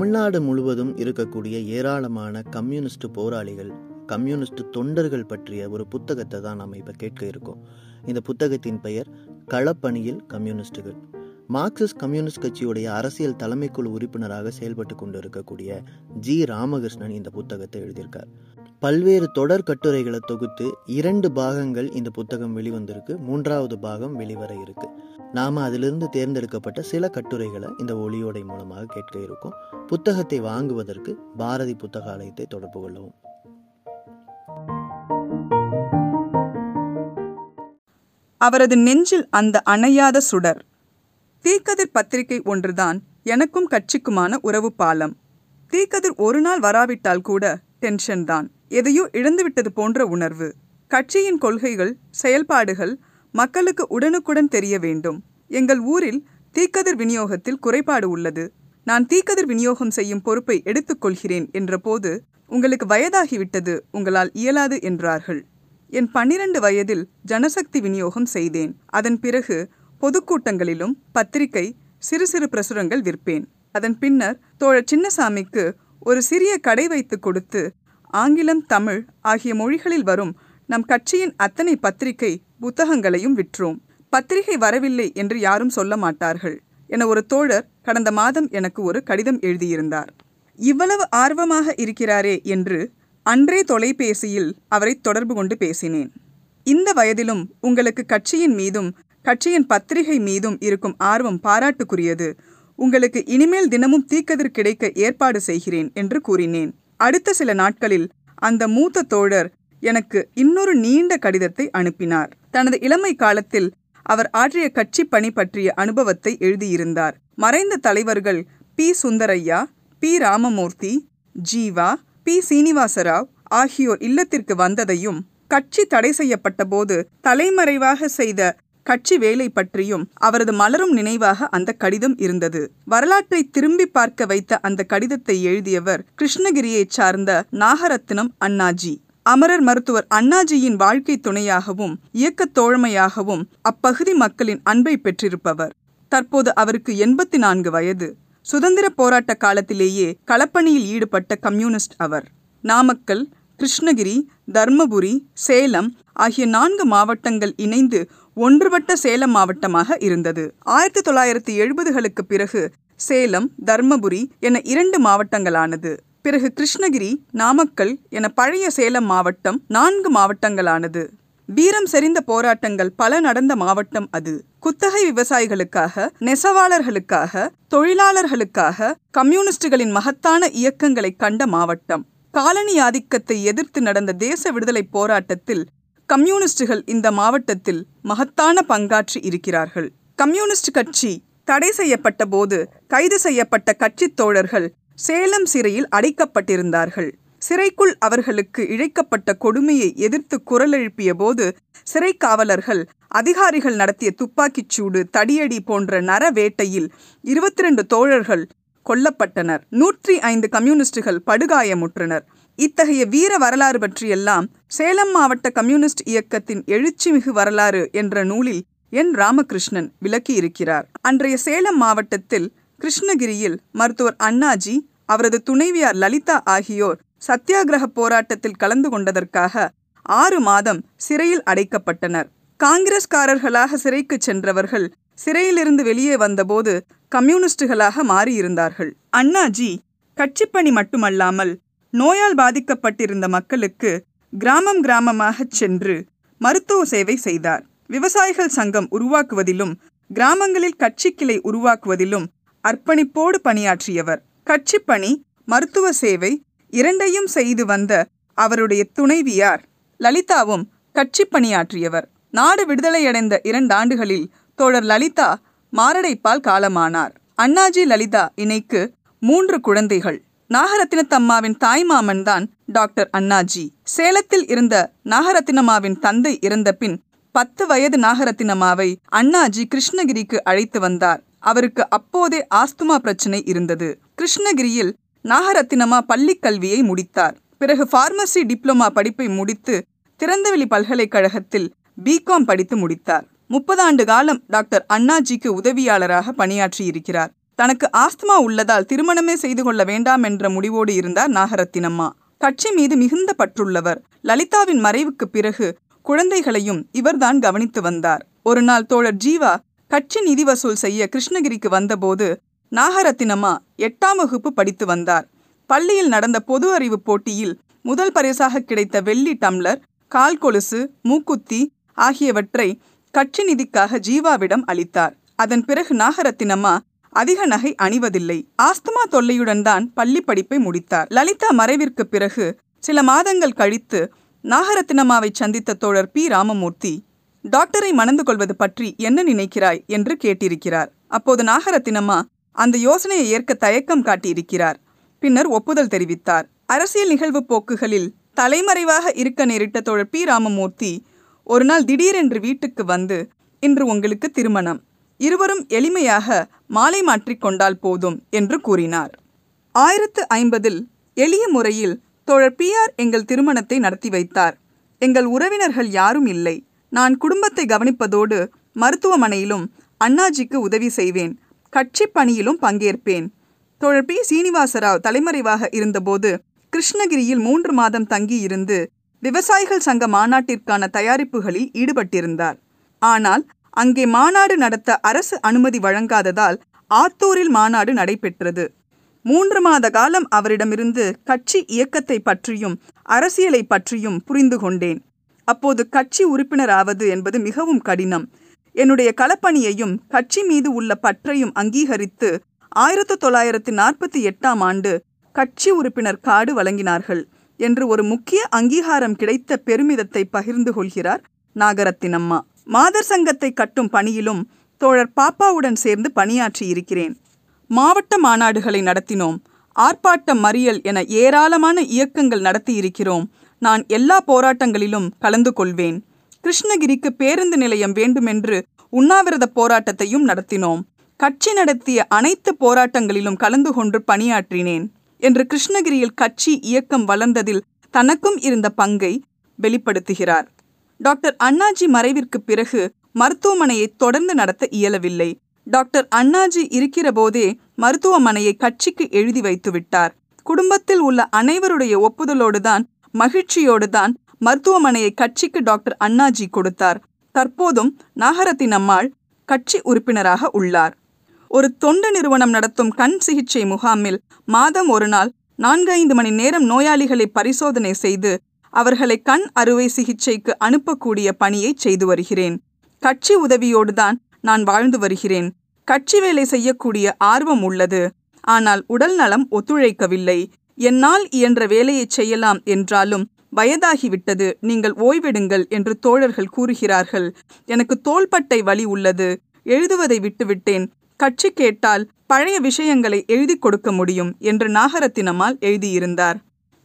தமிழ்நாடு முழுவதும் இருக்கக்கூடிய ஏராளமான கம்யூனிஸ்ட் போராளிகள் கம்யூனிஸ்ட் தொண்டர்கள் பற்றிய ஒரு புத்தகத்தை தான் நம்ம இப்போ கேட்க இருக்கோம். இந்த புத்தகத்தின் பெயர் களப்பணியில் கம்யூனிஸ்டுகள். மார்க்சிஸ்ட் கம்யூனிஸ்ட் கட்சியுடைய அரசியல் தலைமைக்குழு உறுப்பினராக செயல்பட்டு கொண்டு இருக்கக்கூடிய ஜி. ராமகிருஷ்ணன் இந்த புத்தகத்தை எழுதியிருக்கார். பல்வேறு தொடர் கட்டுரைகளை தொகுத்து இரண்டு பாகங்கள் இந்த புத்தகம் வெளிவந்திருக்கு. மூன்றாவது பாகம் வெளிவர இருக்கு. நாம அதிலிருந்து தேர்ந்தெடுக்கப்பட்ட சில கட்டுரைகளை இந்த ஒளியோடை மூலமாக கேட்க இருக்கோம். புத்தகத்தை வாங்குவதற்கு பாரதி புத்தகாலயத்தை தொடர்பு கொள்ளவும். அவரது நெஞ்சில் அந்த அணையாத சுடர். தீக்கதிர் பத்திரிகை ஒன்றுதான் எனக்கும் கட்சிக்குமான உறவு பாலம். தீக்கதிர் ஒரு நாள் வராவிட்டால் கூட டென்ஷன் தான். எதையோ இழந்துவிட்டது போன்ற உணர்வு. கட்சியின் கொள்கைகள் செயல்பாடுகள் மக்களுக்கு உடனுக்குடன் தெரிய வேண்டும். எங்கள் ஊரில் தீக்கதிர் விநியோகத்தில் குறைபாடு உள்ளது. நான் தீக்கதிர் விநியோகம் செய்யும் பொறுப்பை எடுத்துக்கொள்கிறேன் என்றபோது உங்களுக்கு வயதாகிவிட்டது உங்களால் இயலாது என்றார்கள். என் பன்னிரண்டு வயதில் ஜனசக்தி விநியோகம் செய்தேன். அதன் பிறகு பொதுக்கூட்டங்களிலும் பத்திரிகை சிறு சிறு பிரசுரங்கள் விற்பேன். அதன் பின்னர் தோழர் சின்னசாமிக்கு ஒரு சிறிய கடை வைத்து கொடுத்து ஆங்கிலம் தமிழ் ஆகிய மொழிகளில் வரும் நம் கட்சியின் அத்தனை பத்திரிகை புத்தகங்களையும் விற்றோம். பத்திரிகை வரவில்லை என்று யாரும் சொல்ல மாட்டார்கள் என ஒரு தோழர் கடந்த மாதம் எனக்கு ஒரு கடிதம் எழுதியிருந்தார். இவ்வளவு ஆர்வமாக இருக்கிறாரே என்று அன்றே தொலைபேசியில் அவரை தொடர்பு கொண்டு பேசினேன். இந்த வயதிலும் உங்களுக்கு கட்சியின் மீதும் கட்சியின் பத்திரிகை மீதும் இருக்கும் ஆர்வம் பாராட்டுக்குரியது. உங்களுக்கு இனிமேல் தினமும் தீக்கதிர் கிடைக்க ஏற்பாடு செய்கிறேன் என்று கூறினேன். அடுத்த சில நாட்களில் அந்த மூத்த தோழர் எனக்கு இன்னொரு நீண்ட கடிதத்தை அனுப்பினார். தனது இளமை காலத்தில் அவர் ஆற்றிய கட்சி பணி பற்றிய அனுபவத்தை எழுதியிருந்தார். மறைந்த தலைவர்கள் P. Sundarayya P. Ramamurthy Jeeva P. Srinivasarao ஆகியோர் இல்லத்திற்கு வந்ததையும் கட்சி தடை செய்யப்பட்ட போது தலைமறைவாக செய்த கட்சி வேலை பற்றியும் அவரது மலரும் நினைவாக அந்த கடிதம் இருந்தது. வரலாற்றை திரும்பி பார்க்க வைத்த அந்த கடிதத்தை எழுதியவர் கிருஷ்ணகிரியைச் சார்ந்த நாகரத்னம் அண்ணாஜி. அமரர் மருத்துவர் அண்ணாஜியின் வாழ்க்கை துணையாகவும் இயக்கத் தோழமையாகவும் அப்பகுதி மக்களின் அன்பை பெற்றிருப்பவர். தற்போது அவருக்கு எண்பத்தி நான்கு வயது. சுதந்திர போராட்ட காலத்திலேயே களப்பணியில் ஈடுபட்ட கம்யூனிஸ்ட் அவர். நாமக்கல் கிருஷ்ணகிரி தர்மபுரி சேலம் ஆகிய நான்கு மாவட்டங்கள் இணைந்து ஒன்றுபட்ட சேலம் மாவட்டமாக இருந்தது. ஆயிரத்தி தொள்ளாயிரத்தி எழுபதுகளுக்கு பிறகு சேலம் தர்மபுரி என இரண்டு மாவட்டங்களானது. பிறகு கிருஷ்ணகிரி நாமக்கல் என பழைய சேலம் மாவட்டம் நான்கு மாவட்டங்களானது. வீரம் செறிந்த போராட்டங்கள் பல நடந்த மாவட்டம் அது. குத்தகை விவசாயிகளுக்காக நெசவாளர்களுக்காக தொழிலாளர்களுக்காக கம்யூனிஸ்டுகளின் மகத்தான இயக்கங்களை கண்ட மாவட்டம். காலனி ஆதிக்கத்தை எதிர்த்து நடந்த தேச விடுதலை போராட்டத்தில் கம்யூனிஸ்டுகள் இந்த மாவட்டத்தில் மகத்தான பங்காற்றி இருக்கிறார்கள். கம்யூனிஸ்ட் கட்சி தடை செய்யப்பட்ட போது கைது செய்யப்பட்ட கட்சித் தோழர்கள் சேலம் சிறையில் அடைக்கப்பட்டிருந்தார்கள். சிறைக்குள் அவர்களுக்கு இழைக்கப்பட்ட கொடுமையை எதிர்த்து குரல் எழுப்பிய போது சிறை காவலர்கள் அதிகாரிகள் நடத்திய துப்பாக்கிச் சூடு தடியடி போன்ற நர வேட்டையில் இருபத்தி ரெண்டு தோழர்கள் கொல்லப்பட்டனர். நூற்றி ஐந்து கம்யூனிஸ்டுகள் படுகாயமுற்றனர். இத்தகைய வீர வரலாறு பற்றியெல்லாம் சேலம் மாவட்ட கம்யூனிஸ்ட் இயக்கத்தின் எழுச்சிமிகு வரலாறு என்ற நூலில் என். ராமகிருஷ்ணன் விளக்கியிருக்கிறார். அன்றைய சேலம் மாவட்டத்தில் கிருஷ்ணகிரியில் மருத்துவர் அண்ணாஜி அவரது துணைவியார் லலிதா ஆகியோர் சத்தியாகிரக போராட்டத்தில் கலந்து கொண்டதற்காக ஆறு மாதம் சிறையில் அடைக்கப்பட்டனர். காங்கிரஸ்காரர்களாக சிறைக்கு சென்றவர்கள் சிறையிலிருந்து வெளியே வந்தபோது கம்யூனிஸ்டுகளாக மாறியிருந்தார்கள். அண்ணாஜி கட்சிப்பணி மட்டுமல்லாமல் நோயால் பாதிக்கப்பட்டிருந்த மக்களுக்கு கிராமம் கிராமமாகச் சென்று மருத்துவ சேவை செய்தார். விவசாயிகள் சங்கம் உருவாக்குவதிலும் கிராமங்களில் கட்சி கிளை உருவாக்குவதிலும் அர்ப்பணிப்போடு பணியாற்றியவர். கட்சிப்பணி மருத்துவ சேவை இரண்டையும் செய்து வந்த அவருடைய துணைவியார் லலிதாவும் கட்சி பணியாற்றியவர் நாடு விடுதலையடைந்த இரண்டாண்டுகளில் தோழர் லலிதா மாரடைப்பால் காலமானார். அண்ணாஜி லலிதா இணைக்கு மூன்று குழந்தைகள். நாகரத்தினத்தம்மாவின் தாய்மாமன் தான் டாக்டர் அண்ணாஜி. சேலத்தில் இருந்த நாகரத்தினம்மாவின் தந்தை இறந்த பின் பத்து வயது நாகரத்தினம்மாவை அண்ணாஜி கிருஷ்ணகிரிக்கு அழைத்து வந்தார். அவருக்கு அப்போதே ஆஸ்துமா பிரச்சனை இருந்தது. கிருஷ்ணகிரியில் நாகரத்தினமா பள்ளிக் கல்வியை முடித்தார். பிறகு ஃபார்மசி டிப்ளமா படிப்பை முடித்து திறந்தவெளி பல்கலைக்கழகத்தில் பிகாம் படித்து முடித்தார். முப்பது ஆண்டு காலம் டாக்டர் அண்ணாஜிக்கு உதவியாளராக பணியாற்றியிருக்கிறார். தனக்கு ஆஸ்துமா உள்ளதால் திருமணமே செய்து கொள்ள வேண்டாம் என்ற முடிவோடு இருந்தார் நாகரத்தினம்மா. கட்சி மீது மிகுந்த பற்றுள்ளவர். லலிதாவின் மறைவுக்கு பிறகு குழந்தைகளையும் இவர்தான் கவனித்து வந்தார். ஒரு நாள் தோழர் ஜீவா கட்சி நிதி வசூல் செய்ய கிருஷ்ணகிரிக்கு வந்தபோது நாகரத்தினம்மா எட்டாம் வகுப்பு படித்து வந்தார். பள்ளியில் நடந்த பொது அறிவு போட்டியில் முதல் பரிசாக கிடைத்த வெள்ளி டம்ளர் கால் கொலுசு மூக்குத்தி ஆகியவற்றை கட்சி நிதிக்காக ஜீவாவிடம் அளித்தார். அதன் பிறகு நாகரத்தினம்மா அதிக நகை அணிவதில்லை. ஆஸ்துமா தொல்லையுடன் தான் பள்ளி படிப்பை முடித்தார். லலிதா மறைவிற்கு பிறகு சில மாதங்கள் கழித்து நாகரத்தினம்மாவை சந்தித்த தோழர் பி. ராமமூர்த்தி டாக்டரை மணந்து கொள்வது பற்றி என்ன நினைக்கிறாய்? என்று கேட்டிருக்கிறார். அப்போது நாகரத்தினம்மா அந்த யோசனையை ஏற்க தயக்கம் காட்டியிருக்கிறார். பின்னர் ஒப்புதல் தெரிவித்தார். அரசியல் நிகழ்வு போக்குகளில் தலைமறைவாக இருக்க நேரிட்ட தோழர் பி. ராமமூர்த்தி ஒரு நாள் திடீரென்று வீட்டுக்கு வந்து இன்று உங்களுக்கு திருமணம். இருவரும் எளிமையாக மாலை மாற்றிக்கொண்டால் போதும் என்று கூறினார். ஆயிரத்து ஐம்பதில் எளிய முறையில் தோழர் பிஆர் எங்கள் திருமணத்தை நடத்தி வைத்தார். எங்கள் உறவினர்கள் யாரும் இல்லை. நான் குடும்பத்தை கவனிப்பதோடு மருத்துவமனையிலும் அண்ணாஜிக்கு உதவி செய்வேன். கட்சி பணியிலும் பங்கேற்பேன். தோழர் பி. சீனிவாசராவ் தலைமறைவாக இருந்தபோது கிருஷ்ணகிரியில் மூன்று மாதம் தங்கியிருந்து விவசாயிகள் சங்க மாநாட்டிற்கான தயாரிப்புகளில் ஈடுபட்டிருந்தார். ஆனால் அங்கே மாநாடு நடத்த அரசு அனுமதி வழங்காததால் ஆத்தூரில் மாநாடு நடைபெற்றது. மூன்று மாத காலம் அவரிடமிருந்து கட்சி இயக்கத்தை பற்றியும் அரசியலை பற்றியும் புரிந்து கொண்டேன். அப்போது கட்சி உறுப்பினராவது என்பது மிகவும் கடினம். என்னுடைய களப்பணியையும் கட்சி மீது உள்ள பற்றையும் அங்கீகரித்து ஆயிரத்து தொள்ளாயிரத்து நாற்பத்தி எட்டாம் ஆண்டு கட்சி உறுப்பினர் காடு வழங்கினார்கள். என்று ஒரு முக்கிய அங்கீகாரம் கிடைத்த பெருமிதத்தை பகிர்ந்து கொள்கிறார் நாகரத்தினம்மா. மாதர் சங்கத்தை கட்டும் பணியிலும் தோழர் பாப்பாவுடன் சேர்ந்து பணியாற்றியிருக்கிறேன் மாவட்ட மாநாடுகளை நடத்தினோம். ஆர்ப்பாட்டம் மறியல் என ஏராளமான இயக்கங்கள் நடத்தியிருக்கிறோம் நான் எல்லா போராட்டங்களிலும் கலந்து கொள்வேன். கிருஷ்ணகிரிக்கு பேருந்து நிலையம் வேண்டுமென்று உண்ணாவிரத போராட்டத்தையும் நடத்தினோம். கட்சி நடத்திய அனைத்து போராட்டங்களிலும் கலந்து கொண்டு பணியாற்றினேன். என்று கிருஷ்ணகிரியில் கட்சி இயக்கம் வளர்ந்ததில் தனக்கும் இருந்த பங்கை வெளிப்படுத்துகிறார். டாக்டர் அண்ணாஜி மறைவிற்கு பிறகு மருத்துவமனையை தொடர்ந்து நடத்த இயலவில்லை. டாக்டர் அண்ணாஜி இருக்கிற போதே மருத்துவமனையை கட்சிக்கு எழுதி வைத்து விட்டார். குடும்பத்தில் உள்ள அனைவருடைய ஒப்புதலோடுதான் மகிழ்ச்சியோடுதான் மருத்துவமனையை கட்சிக்கு டாக்டர் அண்ணாஜி கொடுத்தார். தற்போதும் நாகரத்தின் அம்மாள் கட்சி உறுப்பினராக உள்ளார். ஒரு தொண்டு நிறுவனம் நடத்தும் கண் சிகிச்சை முகாமில் மாதம் ஒரு நாள் நான்கு ஐந்து மணி நேரம் நோயாளிகளை பரிசோதனை செய்து அவர்களை கண் அறுவை சிகிச்சைக்கு அனுப்பக்கூடிய பணியை செய்து வருகிறேன். கட்சி உதவியோடுதான் நான் வாழ்ந்து வருகிறேன். கட்சி வேலை செய்யக்கூடிய ஆர்வம் உள்ளது. ஆனால் உடல் நலம் ஒத்துழைக்கவில்லை. என்னால் இயன்ற வேலையை செய்யலாம் என்றாலும் வயதாகிவிட்டது. நீங்கள் ஓய்வெடுங்கள் என்று தோழர்கள் கூறுகிறார்கள். எனக்கு தோள்பட்டை வலி உள்ளது. எழுதுவதை விட்டுவிட்டேன். கட்சி கேட்டால் பழைய விஷயங்களை எழுதி கொடுக்க முடியும் என்று நாகரத்தினம்மாள் எழுதியிருந்தார்.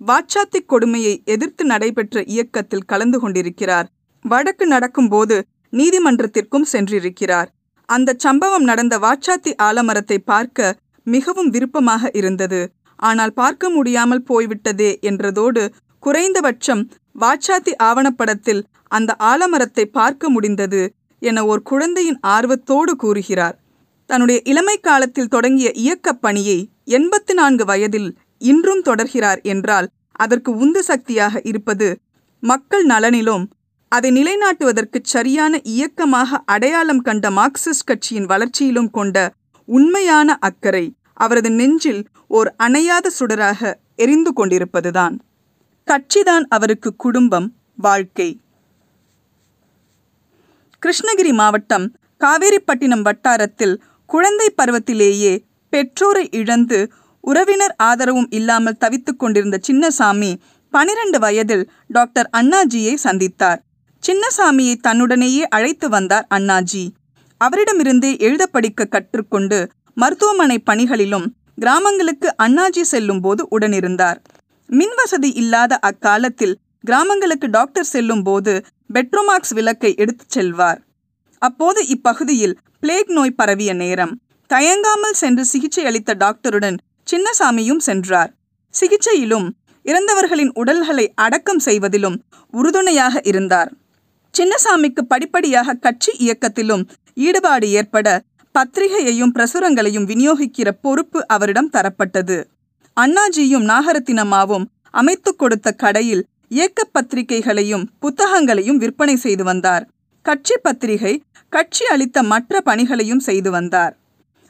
வாச்சாத்தி கொடுமையை எதிர்த்து நடைபெற்ற இயக்கத்தில் கலந்து கொண்டிருக்கிறார். வழக்கு நடக்கும்போது நீதிமன்றத்திற்கும் சென்றிருக்கிறார். அந்த சம்பவம் நடந்த வாச்சாத்தி ஆலமரத்தை பார்க்க மிகவும் விருப்பமாக இருந்தது. ஆனால் பார்க்க முடியாமல் போய்விட்டதே என்றதோடு குறைந்தபட்சம் வாச்சாத்தி ஆவணப்படத்தில் அந்த ஆலமரத்தை பார்க்க முடிந்தது என ஒரு குழந்தையின் ஆர்வத்தோடு கூறுகிறார். தன்னுடைய இளமை காலத்தில் தொடங்கிய இயக்கப் பணியை எண்பத்து நான்கு வயதில் இன்றும் தொடர்கிறார் என்றால் அதற்கு உந்து சக்தியாக இருப்பது மக்கள் நலனிலும் அதை நிலைநாட்டுவதற்கு சரியான இயக்கமாக அடையாளம் கண்ட மார்க்சிஸ்ட் கட்சியின் வளர்ச்சியிலும் கொண்ட உண்மையான அக்கறை அவரது நெஞ்சில் ஓர் அணையாத சுடராக எரிந்து கொண்டிருப்பதுதான். கட்சிதான் அவருக்கு குடும்பம் வாழ்க்கை. கிருஷ்ணகிரி மாவட்டம் காவேரிப்பட்டினம் வட்டாரத்தில் குழந்தை பருவத்திலேயே பெற்றோரை இழந்து உறவினர் ஆதரவும் இல்லாமல் தவித்துக் கொண்டிருந்த சின்னசாமி பனிரெண்டு வயதில் டாக்டர் அண்ணாஜியை சந்தித்தார். சின்னசாமியை தன்னுடனேயே அழைத்து வந்தார் அண்ணாஜி. அவரிடமிருந்தே எழுத படிக்க கற்றுக்கொண்டு மருத்துவமனை பணிகளிலும் கிராமங்களுக்கு அண்ணாஜி செல்லும் போது உடனிருந்தார். மின்வசதி இல்லாத அக்காலத்தில் கிராமங்களுக்கு டாக்டர் செல்லும் போது பெட்ரோமாக்ஸ் விளக்கை எடுத்துச் செல்வார். அப்போது இப்பகுதியில் பிளேக் நோய் பரவிய நேரம். தயங்காமல் சென்று சிகிச்சை அளித்த டாக்டருடன் சின்னசாமியும் சென்றார். சிகிச்சையிலும் இறந்தவர்களின் உடல்களை அடக்கம் செய்வதிலும் உறுதுணையாக இருந்தார். சின்னசாமிக்கு படிப்படியாக கட்சி இயக்கத்திலும் ஈடுபாடு ஏற்பட பத்திரிகையையும் பிரசுரங்களையும் விநியோகிக்கிற பொறுப்பு அவரிடம் தரப்பட்டது. அண்ணாஜியும் நாகரத்தினம்மாவும் அமைத்துக் கொடுத்த கடையில் இயக்க பத்திரிகைகளையும் புத்தகங்களையும் விற்பனை செய்து வந்தார். கட்சி பத்திரிகை கட்சி அளித்த மற்ற பணிகளையும் செய்து வந்தார்.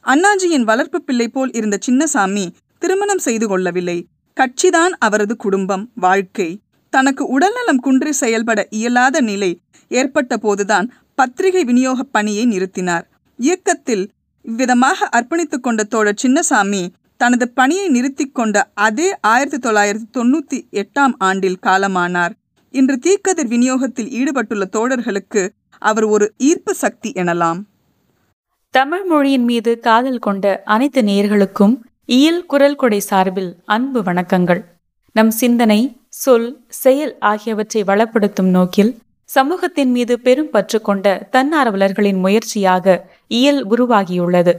அண்ணாஜியின் வளர்ப்பு பிள்ளை போல் இருந்த சின்னசாமி திருமணம் செய்து கொள்ளவில்லை. கட்சிதான் அவரது குடும்பம் வாழ்க்கை. தனக்கு உடல்நலம் குன்றி செயல்பட இயலாத நிலை ஏற்பட்ட போதுதான் பத்திரிகை விநியோக பணியை நிறுத்தினார். இயக்கத்தில் இவ்விதமாக அர்ப்பணித்துக் கொண்ட தோழர் சின்னசாமி தனது பணியை நிறுத்திக் கொண்ட அதே ஆயிரத்தி தொள்ளாயிரத்தி தொண்ணூத்தி எட்டாம் ஆண்டில் காலமானார். இன்று தீக்கதிர் விநியோகத்தில் ஈடுபட்டுள்ள தோழர்களுக்கு அவர் ஒரு ஈர்ப்பு சக்தி எனலாம். தமிழ் மொழியின் மீது காதல் கொண்ட அனைத்து நேயர்களுக்கும் இயல் குரல் கொடை சார்பில் அன்பு வணக்கங்கள். நம் சிந்தனை சொல் செயல் ஆகியவற்றை வளப்படுத்தும் நோக்கில் சமூகத்தின் மீது பெரும் பற்று கொண்ட தன்னார்வலர்களின் முயற்சியாக இயல் உருவாகியுள்ளது.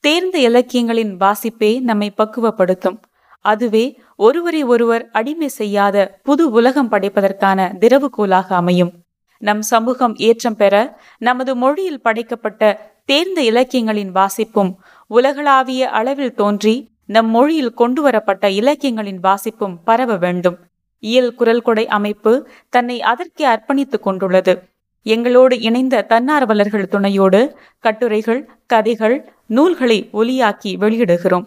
தேர்ந்த இலக்கியங்களின் வாசிப்பே நம்மை பக்குவப்படுத்தும். அதுவே ஒருவரை ஒருவர் அடிமை செய்யாத புது உலகம் படைப்பதற்கான திரவுகோலாக அமையும். நம் சமூகம் ஏற்றம் பெற நமது மொழியில் படைக்கப்பட்ட தேர்ந்த இலக்கியங்களின் வாசிப்பும் உலகளாவிய அளவில் தோன்றி நம் மொழியில் கொண்டு வரப்பட்ட இலக்கியங்களின் வாசிப்பும் பரவ வேண்டும். இயல் குரல் கொடை அமைப்பு தன்னை அதற்கே அர்ப்பணித்துக் கொண்டுள்ளது. எங்களோடு இணைந்த தன்னார்வலர்கள் துணையோடு கட்டுரைகள் கதைகள் நூல்களை ஒலியாக்கி வெளியிடுகிறோம்.